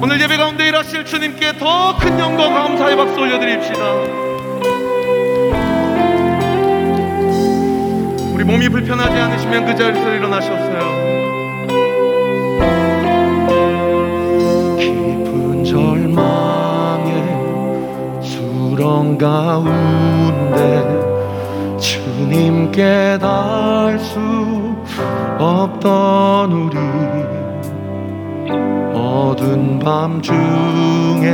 오늘 예배 가운데 일하실 주님께 더 큰 영광 감사의 박수 올려드립시다. 우리 몸이 불편하지 않으시면 그 자리에서 일어나셨어요. 깊은 절망의 수렁 가운데 주님께 닿을 수 없던 우리 어두운 밤중에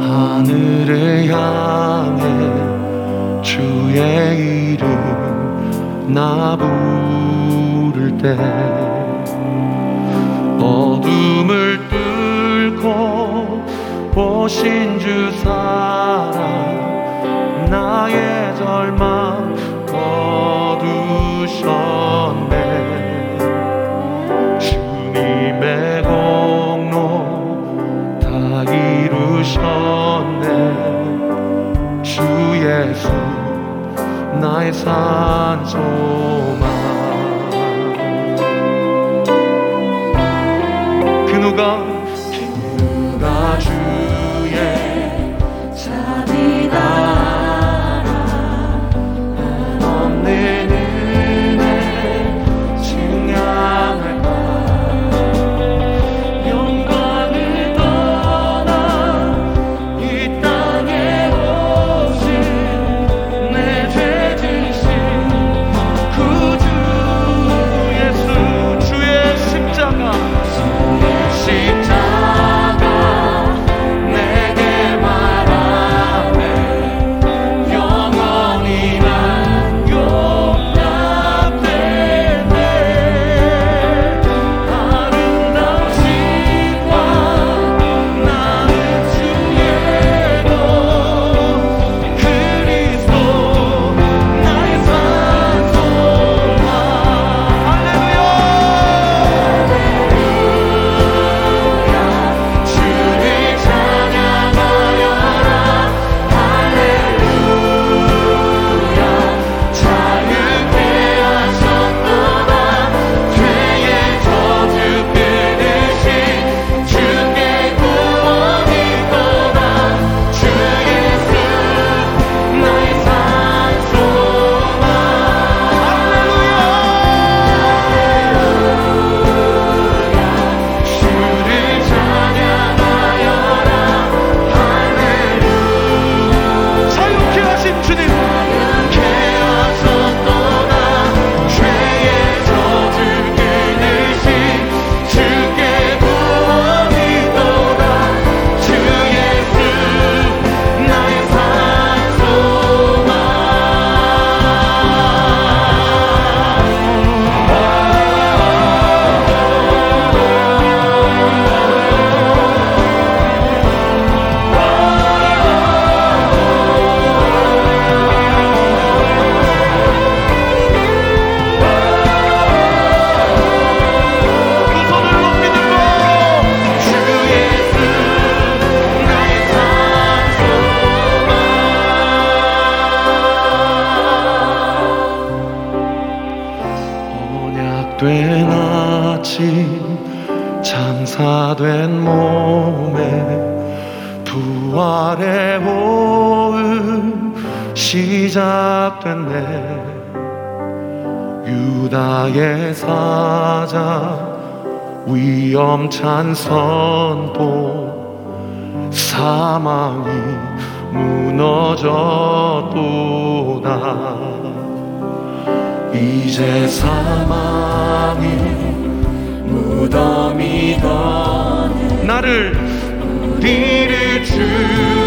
하늘을 향해 주의 이름 나 부를 때 어둠을 뚫고 보신 주 사랑 나의 절망 나의 산소 호흡 시작됐네. 유다의 사자 위험찬 선포 사망이 무너졌도다. 이제 사망이 무덤이던 나를 우리를 주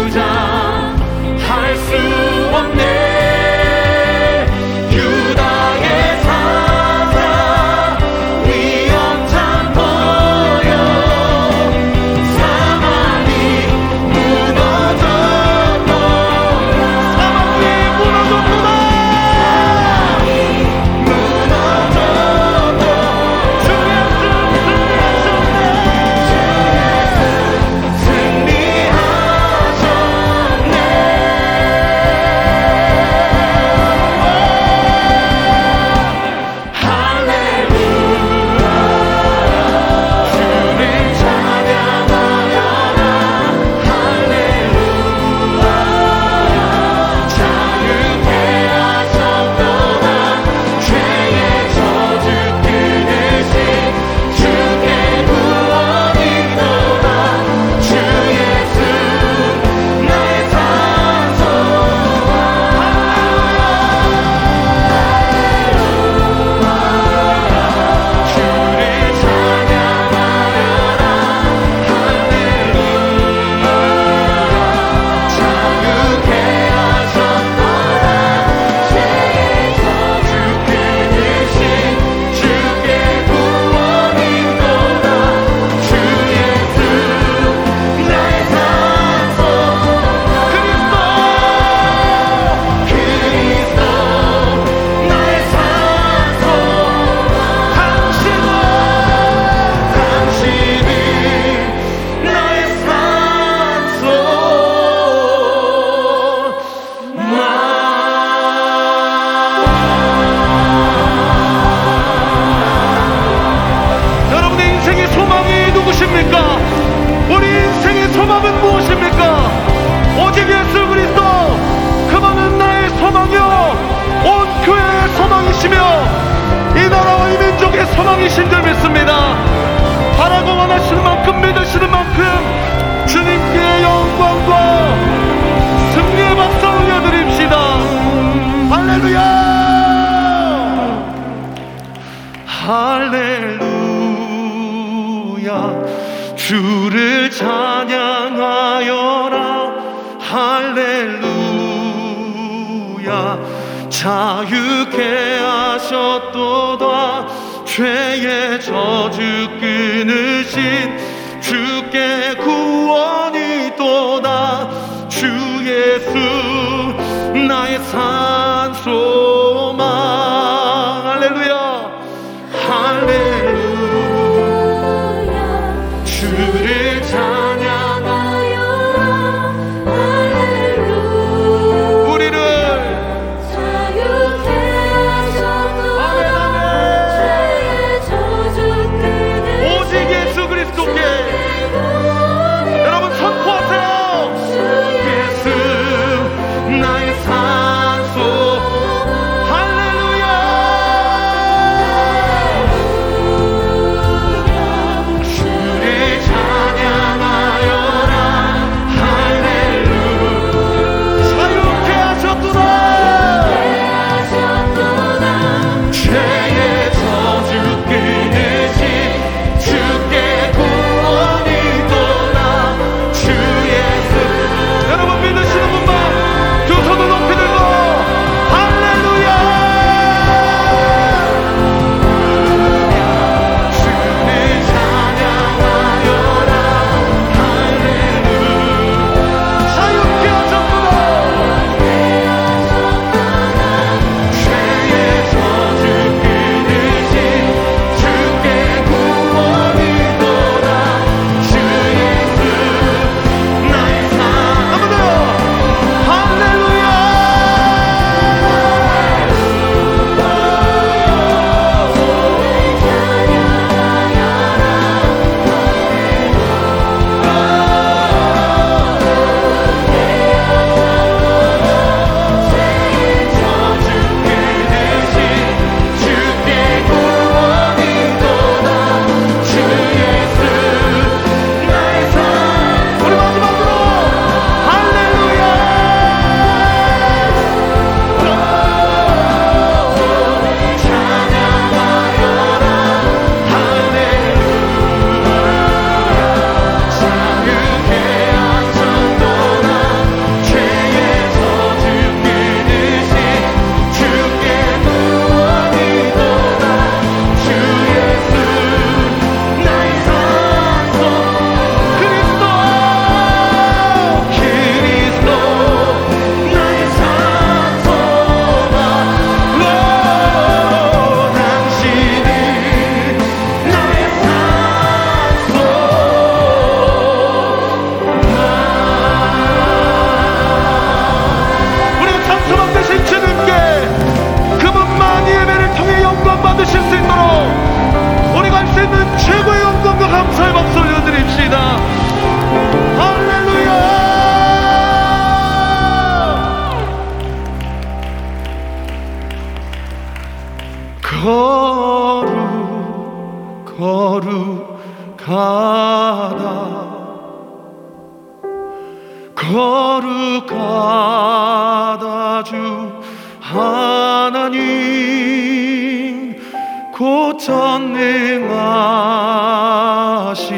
소망이신 줄 믿습니다. 바라고 원하시는 만큼 믿으시는 만큼 주님께 영광과 승리의 박수 올려드립시다. 할렐루야! 할렐루야 주를 찬양하여라 할렐루야 자유케 하셨도다 죄의 저주 끊으신 주께 구원이 또다 주 예수 나의 삶.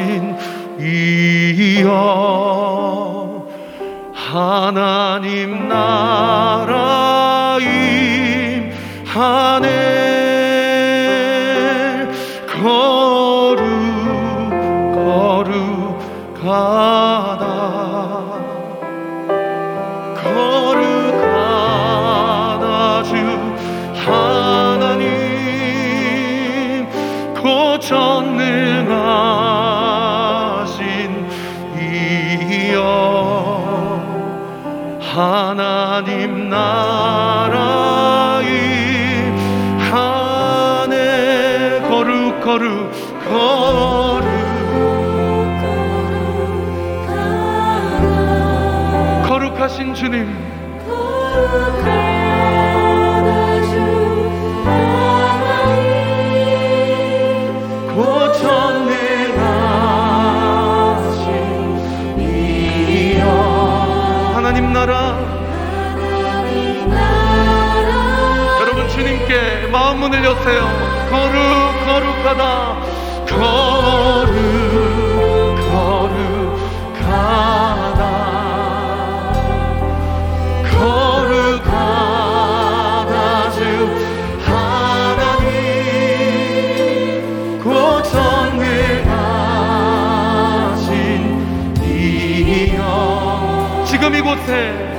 하신 이여 하나님 나라임 하늘 거룩 거룩하다 거룩하다 주 하나님 고전능한 하나님 나라의 한해 거룩 거룩 거룩. 거룩하신 주님. 소문 을렸어요. 거룩 거룩하다. 거룩 거룩하다. 거룩하다 주 하나님. 곡성을 가신 이영 지금 이곳에